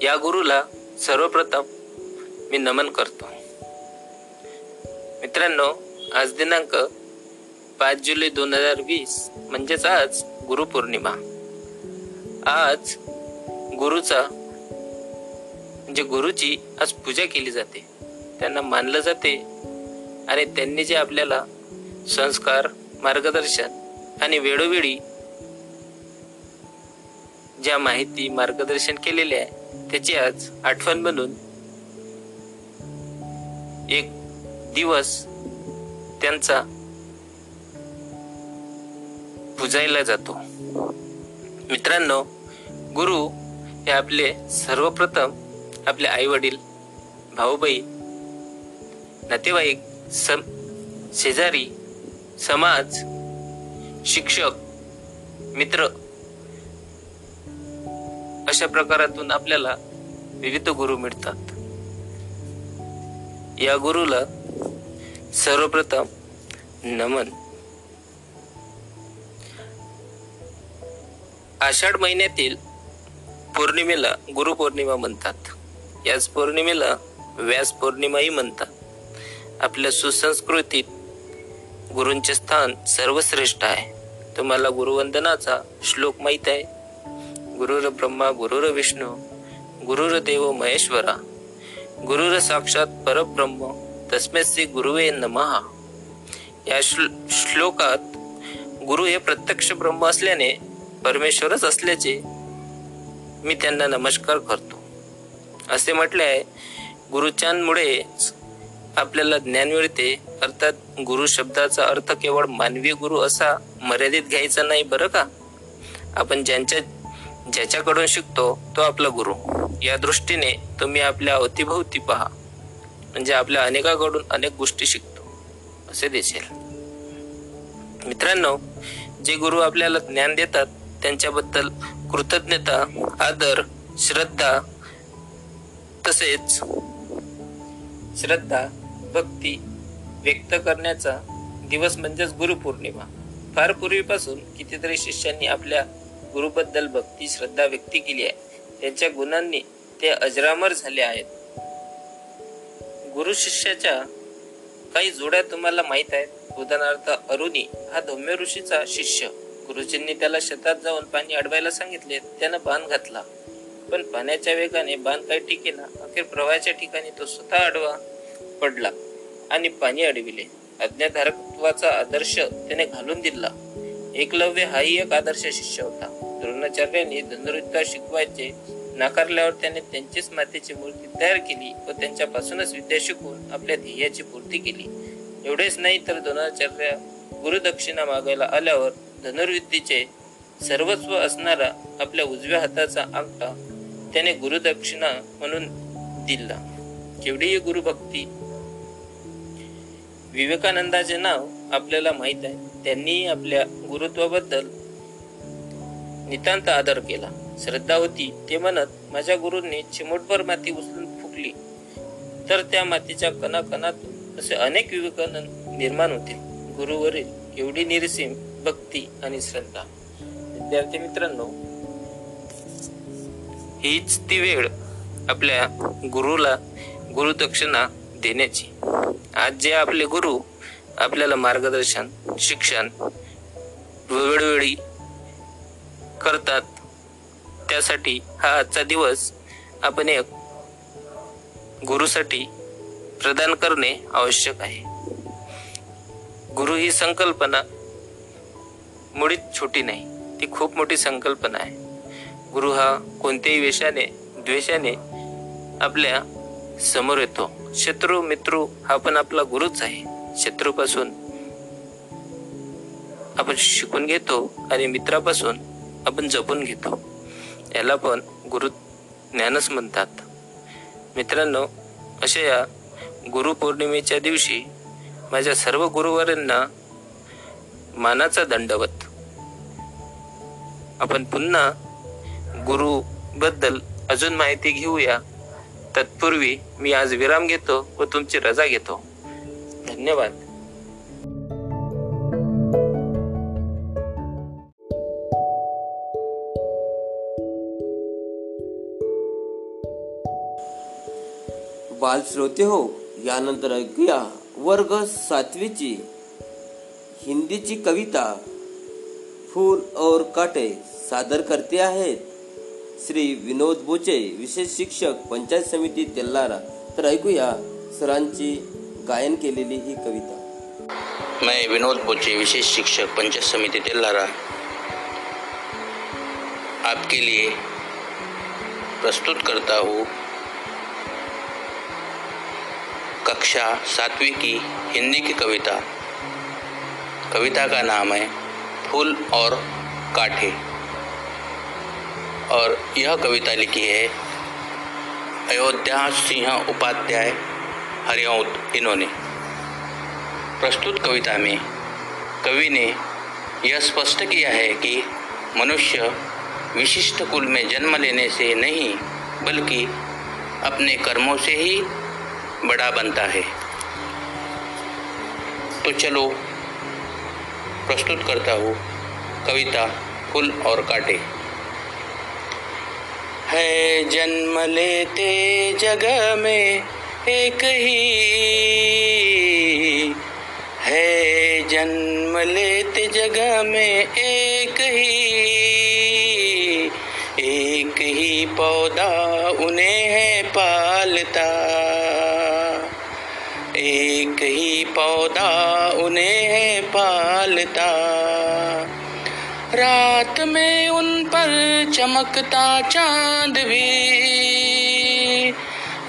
या गुरुला सर्वप्रथम मी नमन करतो. मित्रांनो आज दिनांक पाच जुलै दोन हजार वीस म्हणजेच आज गुरुपौर्णिमा. आज गुरुचा म्हणजे गुरुची आज पूजा केली जाते. त्यांना मानलं जाते. आणि त्यांनी जे आपल्याला संस्कार मार्गदर्शन आणि वेळोवेळी ज्या माहिती मार्गदर्शन केलेले आहे त्याची आज आठवण म्हणून एक दिवस त्यांचा पुजायला जातो. मित्रांनो गुरु हे आपले सर्वप्रथम आपले आई वडील भाऊ बहीण नातेवाईक सम शेजारी समाज शिक्षक मित्र. अशा प्रकारातून आपल्याला विविध गुरु मिळतात. या गुरुला सर्वप्रथम नमन. आषाढ महिन्यातील पौर्णिमेला गुरुपौर्णिमा म्हणतात. याच पौर्णिमेला व्यास पौर्णिमाही म्हणतात. आपल्या सुसंस्कृतीत गुरूंचे स्थान सर्वश्रेष्ठ आहे. तुम्हाला गुरुवंदनाचा श्लोक माहीत आहे? गुरुर ब्रह्मा गुरुर विष्णू गुरुर देव महेश्वरा गुरुर साक्षात परब्रह्म तस्मे श्री गुरुवे नमहा या श्लोकात गुरु हे प्रत्यक्ष ब्रह्म असल्याने परमेश्वरच असल्याचे मी त्यांना नमस्कार करतो. असे म्हटले आहे गुरुच्यांमुळेच आपल्याला ज्ञान मिळते. अर्थात गुरु शब्दाचा अर्थ केवळ मानवी गुरु असा मर्यादित घ्यायचा नाही बरं का? आपण ज्यांच्या ज्याच्याकडून शिकतो तो आपला गुरु. या दृष्टीने तुम्ही आपल्या अवतीभोवती पहा. म्हणजे आपल्या अनेकाकडून अनेक गोष्टी शिकतो. असे दिसेल. मित्रांनो जे गुरु आपल्याला ज्ञान देतात त्यांच्याबद्दल कृतज्ञता आदर श्रद्धा तसेच श्रद्धा भक्ती व्यक्त करण्याचा दिवस म्हणजेच गुरुपौर्णिमा. फार पूर्वीपासून कितीतरी शिष्यांनी आपल्या गुरुबद्दल भक्ती श्रद्धा व्यक्त केली आहे. त्यांच्या गुणांनी ते अजरामर झाले आहेत. गुरु शिष्याच्या काही जोड्या तुम्हाला माहीत आहेत. उदाहरणार्थ अरुणी हा धौम्य ऋषीचा शिष्य. गुरुजींनी त्याला शेतात जाऊन पाणी अडवायला सांगितले. त्यानं बाण घातला. पण पाण्याच्या वेगाने बाण काही टिकेना अखेर प्रवाहाच्या ठिकाणी तो स्वतः आडवा पडला. आणि पाणी अडविले. अज्ञाधारकत्वाचा आदर्श त्याने घालून दिला. एकलव्य हाही एक आदर्श शिष्य होता. द्रोणाचार्यांनी धनुर्विद्या शिकवायचे नाकारल्यावर त्याने त्यांचीच मातेची मूर्ती तयार केली व त्यांच्यापासूनच विद्या शिकून आपल्या ध्येयाची पूर्ती केली. एवढेच नाही तर द्रोणाचार्य गुरुदक्षिणा मागायला आल्यावर धनुर्विद्येचे सर्वस्व असणारा आपल्या उजव्या हाताचा अंगठा त्याने गुरुदक्षिणा म्हणून दिला. केवढीही गुरुभक्ती विवेकानंदाचे नाव आपल्याला माहीत आहे. त्यांनी आपल्या गुरुत्वाबद्दल नितांत आदर केला. श्रद्धा होती. ते म्हणत माझ्या गुरूंनी चिमूटभर माती उचलून फुकली. तर त्या मातीच्या कणाकणातून असे अनेक विवेकानंद निर्माण होतील. गुरुवरील एवढी निरसीम भक्ती आणि श्रद्धा. विद्यार्थी मित्रांनो हीच ती वेळ आपल्या गुरुला गुरुदक्षिणा देण्याची. आज जे आपले गुरु आपल्याला मार्गदर्शन शिक्षण वेळोवेळी करतात त्यासाठी हा आजचा दिवस आपण एक गुरुसाठी प्रदान करणे आवश्यक आहे. गुरु ही संकल्पना मुळीच छोटी नाही ती खूप मोठी संकल्पना आहे. गुरु हा कोणत्याही वेशाने द्वेषाने आपल्यासमोर येतो. शत्रू मित्रू हा पण आपला गुरुच आहे. शत्रूपासून आपण शिकून घेतो आणि मित्रापासून आपण जपून घेतो. याला पण गुरु ज्ञानच म्हणतात. मित्रांनो अशा या गुरुपौर्णिमेच्या दिवशी माझ्या सर्व गुरुवारांना मानाचा दंडवत. आपण पुन्हा गुरुबद्दल अजून माहिती घेऊया. तत्पूर्वी मी आज विराम घेतो व तुमची रजा घेतो. धन्यवाद. बाल श्रोते हो यानंतर ऐकूया वर्ग सातवीची हिंदीची कविता. फूल और काटे सादर करते आहेत. श्री विनोद बोचे विशेष शिक्षक, पंचायत समिती तेल्लारा तर ऐकूया सरांची गायन केलेली ही कविता. मैं विनोद बोचे विशेष शिक्षक, पंचायत समिति तेल्लारा आपके लिए प्रस्तुत करता हूँ कक्षा सातवीं की हिंदी की कविता। कविता का नाम है, फूल और काठे। और यह कविता लिखी है अयोध्या सिंह उपाध्याय हरिऔत इन्होंने। प्रस्तुत कविता में कवि ने यह स्पष्ट किया है कि मनुष्य विशिष्ट कुल में जन्म लेने से नहीं, बल्कि अपने कर्मों से ही बड़ा बनता है। तो चलो, प्रस्तुत करता हूँ कविता फूल और काटे। है जन्म लेते जगह में एक ही। है जन्म लेते जगह में एक ही। एक ही पौधा उन्हें है पालता। एक ही पौधा उन्हें है पालता। रात में उन पर चमकता चांद भी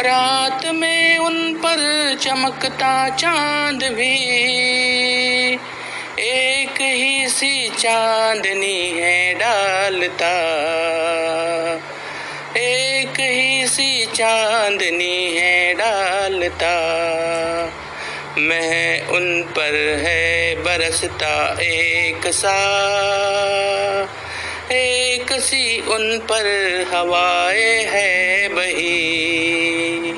रात में उन पर चमकता चांद भी एक ही सी चांदनी है डालता। एक ही सी चांदनी है डालता। मैं उन पर है बरसता एक सा। एक सी उन पर हवाए है बही।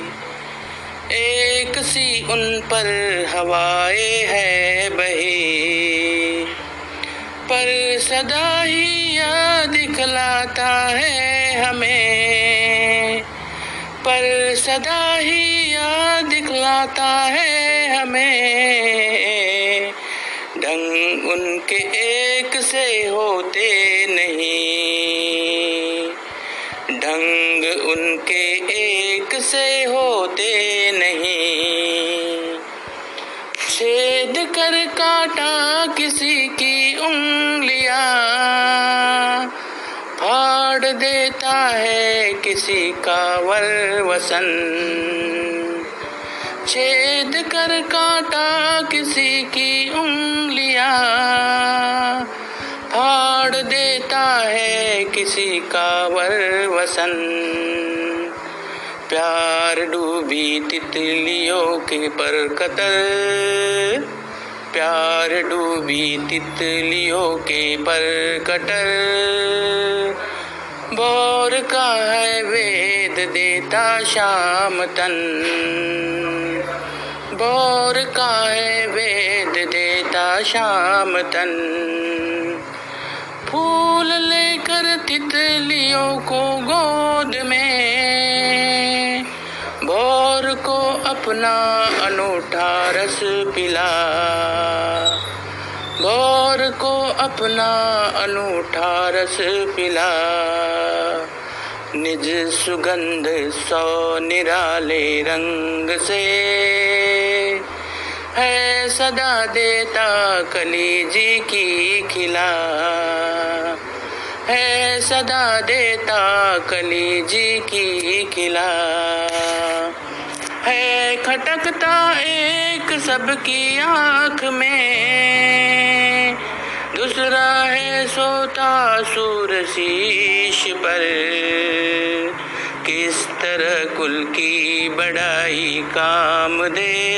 एक सी उन पर हवाए है बही। पर सदा ही याद दिखलाता है हमें। पर सदा ही दिखलाता है हमें। ढंग उनके एक से होते नहीं। ढंग उनके एक से होते नहीं। छेद कर काटा किसी की उंगलियाँ। फाड़ देता है किसी का वर वसन छेद कर काटा किसी की उंगलियाँ। फाड़ देता है किसी का वर वसन। प्यार डूबी तितलियों के पर कतर। प्यार डूबी तितलियों के पर कटर बोर का है वेद देता शाम तन? बोर का है वेद देता शाम तन? फूल लेकर तितलियों को गोद में भोर को अपना अनूठा रस पिला। गौर को अपना अनूठा रस पिला। निज सुगंध सौ निराले रंग से। है सदा देता कलीजी की खिला। है सदा देता कलीजी की खिला। है, खटकता एक सबकी आँख में। दूसरा है, सोता सूर शीश पर। किस तरह कुल की बड़ाई काम दे?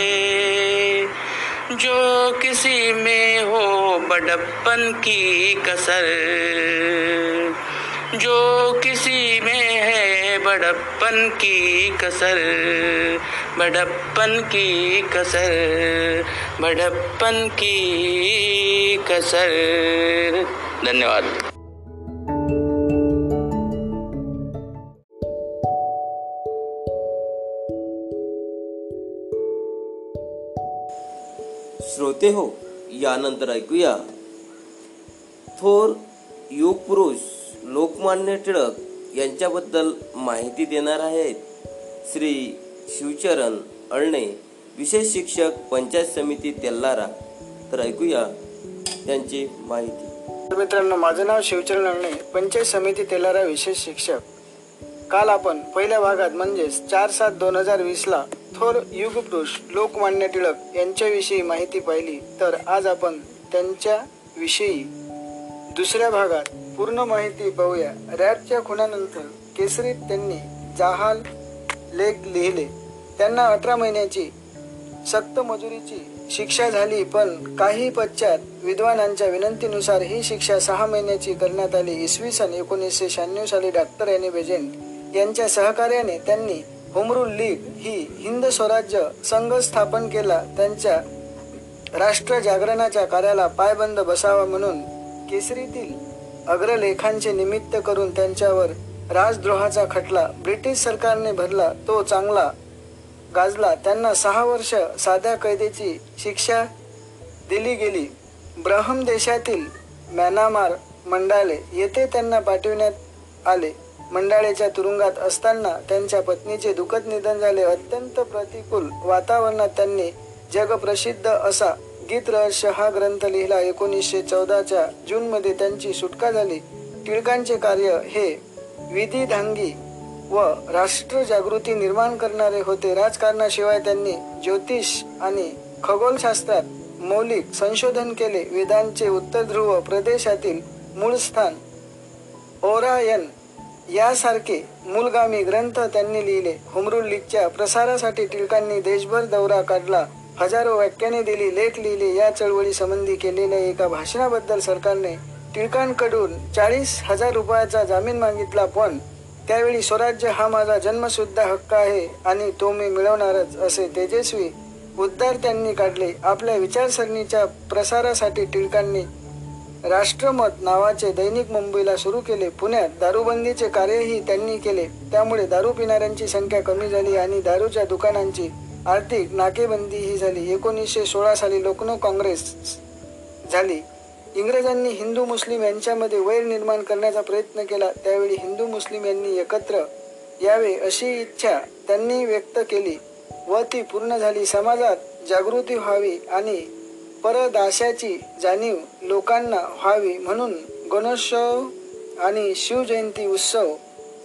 जो किसी में हो बड़प्पन की कसर। जो किसी में है बड़प्पन की कसर, बड़प्पन की कसर, बड़प्पन की कसर। धन्यवाद। श्रोते हो यानंतर ऐकूया थोर युग पुरुष। लोकमान्य टिळक यांच्याबद्दल माहिती देणार आहेत. श्री शिवचरण अळणे विशेष शिक्षक पंचायत समिती तेल्लारा तर ऐकूया त्यांची माहिती. तर मित्रांनो माझं नाव शिवचरण अळणे पंचायत समिती तेलारा विशेष शिक्षक. काल आपण पहिल्या भागात म्हणजेच चार सात दोन हजार वीसला थोर युगपुरुष लोकमान्य टिळक यांच्याविषयी माहिती पाहिली. तर आज आपण त्यांच्याविषयी दुसऱ्या भागात पूर्ण माहिती पाहूया. रॅपच्या खुनानंतर केसरीत त्यांनी जहाल लेख लिहिले. त्यांना अठरा महिन्याची सक्त मजुरीची शिक्षा झाली पण काही पश्चात विद्वानांच्या विनंतीनुसार ही शिक्षा सहा महिन्याची करण्यात आली. इसवी सन एकोणीसशे शहाण्णव साली डॉक्टर एनी बेजेंट यांच्या सहकार्याने त्यांनी होमरूल लीग ही हिंद स्वराज्य संघ स्थापन केला. त्यांच्या राष्ट्र जागरणाच्या कार्याला पायबंद बसावा म्हणून केसरीतील अग्रलेखांचे निमित्त करून त्यांच्यावर राजद्रोहाचा खटला ब्रिटिश सरकारने भरला तो चांगला गाजला. त्यांना सहा वर्ष साध्या कैदेची शिक्षा दिली गेली. ब्रहम देशातील म्यानामार मंडाले येथे त्यांना पाठविण्यात आले. मंडाळेच्या तुरुंगात असताना त्यांच्या पत्नीचे दुःखद निधन झाले. अत्यंत प्रतिकूल वातावरणात त्यांनी जगप्रसिद्ध असा गीत रहस्य हा ग्रंथ लिहिला एकोणीसशे चौदाच्या जूनमध्ये त्यांची सुटका झाली. टिळकांचे कार्य हे विधिधांगी व राष्ट्र जागृती निर्माण करणारे होते. राजकारणाशिवाय त्यांनी ज्योतिष आणि खगोलशास्त्रात मौलिक संशोधन केले. वेदांचे उत्तर ध्रुव प्रदेशातील मूळ स्थान ओरायन यासारखे मूलगामी ग्रंथ त्यांनी लिहिले. होमरूल लीगच्या प्रसारासाठी टिळकांनी देशभर दौरा काढला. हजारो व्याख्याने दिली लेख लिहिले या चळवळी संबंधी केलेल्या एका भाषणाबद्दल सरकारने टिळकांकडून चाळीस हजार रुपयाचा जामीन मागितला पण त्यावेळी स्वराज्य हा माझा जन्मसुद्धा हक्क आहे आणि तो मी मिळवणारच असे तेजस्वी उद्गार त्यांनी काढले. आपल्या विचारसरणीच्या प्रसारासाठी टिळकांनी राष्ट्रमत नावाचे दैनिक मुंबईला सुरू केले. पुण्यात दारूबंदीचे कार्यही त्यांनी केले. त्यामुळे दारू पिणाऱ्यांची संख्या कमी झाली आणि दारूच्या दुकानांची आर्थिक नाकेबंदी ही झाली. एकोणीसशे सोळा साली लोकनो काँग्रेस झाली. इंग्रजांनी हिंदू मुस्लिम यांच्यामध्ये वैर निर्माण करण्याचा प्रयत्न केला. त्यावेळी हिंदू मुस्लिम यांनी एकत्र यावे अशी इच्छा त्यांनी व्यक्त केली व ती पूर्ण झाली. समाजात जागृती व्हावी आणि परदाशाची जाणीव लोकांना व्हावी म्हणून गणेशोत्सव आणि शिवजयंती उत्सव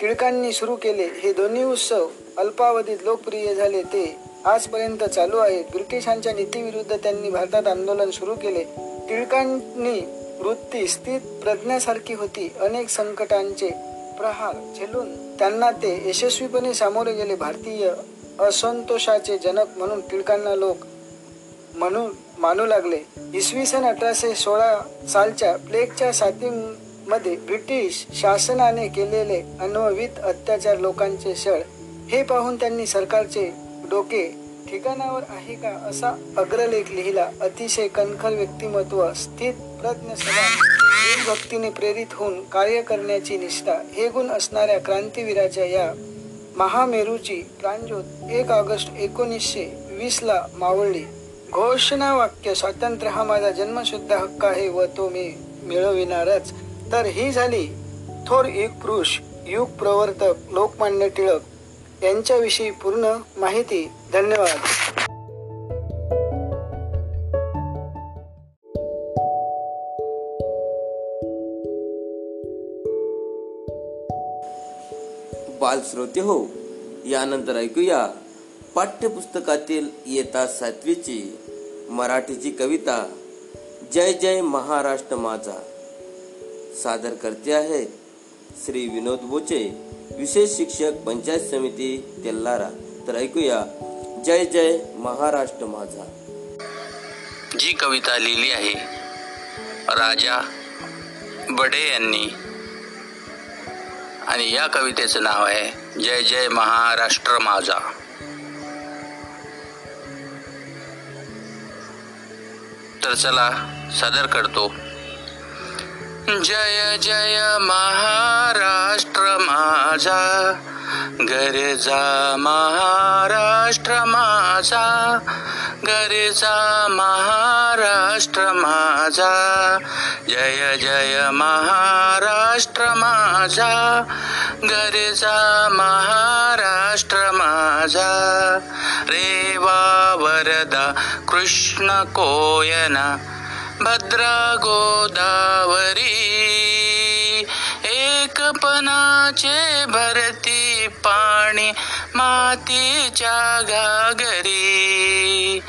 टिळकांनी सुरू केले. हे दोन्ही उत्सव अल्पावधीत लोकप्रिय झाले. ते आजपर्यंत चालू आहेत ब्रिटिशांच्या नीतीविरुद्ध त्यांनी भारतात आंदोलन सुरू केले. टिळकांनी वृत्ती स्थित प्रज्ञासारखी होती. अनेक संकटांचे प्रहार झेलून त्यांना ते यशस्वीपणे सामोरे गेले. भारतीय असंतोषाचे जनक म्हणून टिळकांना लोक म्हणून मानू लागले. इसवी सन अठराशे सोळा सालच्या प्लेगच्या साथीमध्ये ब्रिटिश शासनाने केलेले अन्ववित अत्याचार लोकांचे शळ. हे पाहून त्यांनी सरकारचे डोके ठिकाणावर आहे का असा अग्रलेख लिहिला. अतिशय कणखर व्यक्तिमत्व स्थित प्रज्ञ सभा भक्तीने प्रेरित होऊन कार्य करण्याची निष्ठा हे गुण असणाऱ्या क्रांतीवीराच्या या महामेरूची प्राणज्योत एक ऑगस्ट एकोणीसशे वीसला मावळली. घोषणा वाक्य स्वातंत्र्य हा माझा जन्मशुद्ध हक्क आहे व तो मी मिळविणारच. तर ही झाली थोर युग पुरुष युग प्रवर्तक लोकमान्य टिळक यांच्याविषयी पूर्ण माहिती धन्यवाद. बालश्रोते हो यानंतर ऐकूया पाठ्यपुस्तकातील येता सातवीची मराठीची कविता जय जय महाराष्ट्र माझा. सादर करते आहे श्री विनोद बोचे विशेष शिक्षक पंचायत समिती तेल्लारा तर ऐकूया जय जय महाराष्ट्र माझा. जी कविता लिहिली आहे राजा बडे यांनी. आणि या कवितेचं नाव आहे जय जय महाराष्ट्र माझा. तर चला सादर करतो. जय जय महाराष्ट्र माझा गरजा महाराष्ट्र माझा गरजा महाराष्ट्र माझा जय जय महाराष्ट्र माझा गरजा महाराष्ट्र माझा रेवा वरदा कृष्ण कोयना भद्रा गोदावरी एकपणाचे भरती पाणी मातीच्या घागरी.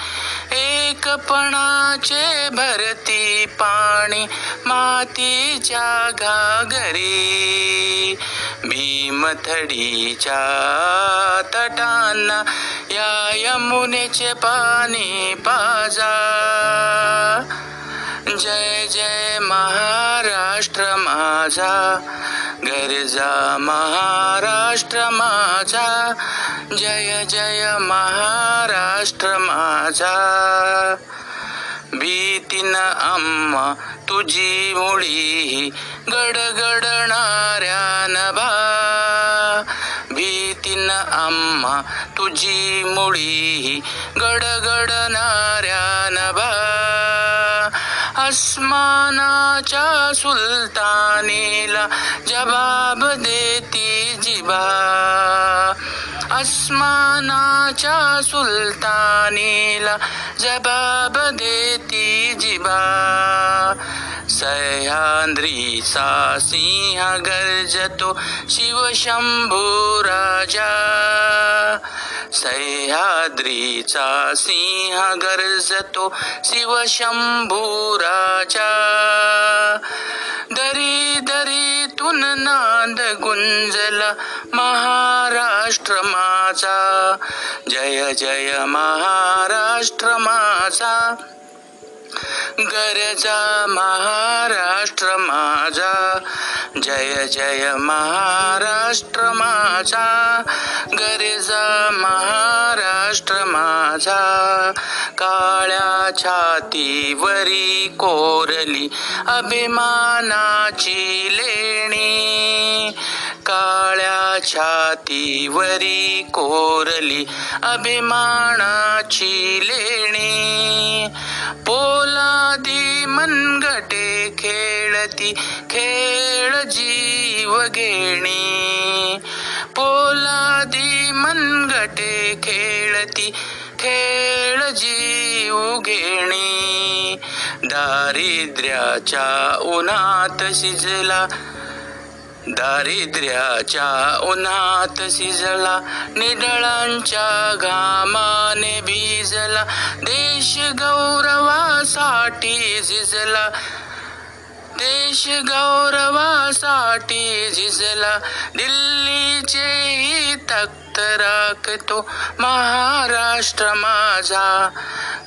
एकपणाचे भरती पाणी मातीच्या घागरी. भीमथडीच्या तटांना या यमुनेचे पाणी पाजा. जय जय महाराष्ट्र माझा गरजा महाराष्ट्र माझा जय जय महाराष्ट्र माझा. भीतीन अम्मा तुझी मुळी गडगडणाऱ्या नभा. भीतीन अम्मा तुझी मुळी गडगडणाऱ्या नभा. आसमानाच्या सुलतानीला जबाब देती जिबा. आसमानाच्या सुलतानीला जबाब देती जिबा. सह्याद्रीचा सिंह गर्जतो शिवशंभू राजा. सह्याद्रीचा सिंह गरजतो शिवशंभू राजा दरी दरीतून नाद गुंजला महाराष्ट्र माझा. जय जय महाराष्ट्र माझा. गरजा महाराष्ट्र माझा. जय जय महाराष्ट्र माझा. गरजा महाराष्ट्र माझा. काळ्या छातीवरी कोरली अभिमानाची लेणी. काळ्या छातीवरी कोरली अभिमानाची लेणी. मनगटे खेळती खेळ जीव घेणी. पोलादी मनगटे खेळती खेळ जीव घेणी. दारिद्र्याच्या उन्हात शिजला दारिद्र्याच्या उन्हात शिजला निडळांच्या घामाने भिजला देश गौरवासाठी झिजला देश गौरवासाठी झिजला दिल्लीचे तक राखतो महाराष्ट्र माझा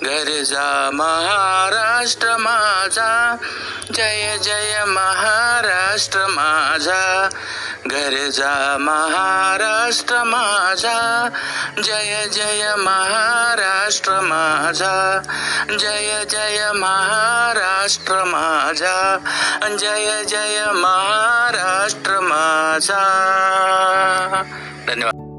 गरजा महाराष्ट्र माझा. जय जय महाराष्ट्र माझा गरजा महाराष्ट्र माझा. जय जय महाराष्ट्र माझा जय जय महाराष्ट्र माझा. जय जय महाराष्ट्र माझा. धन्यवाद.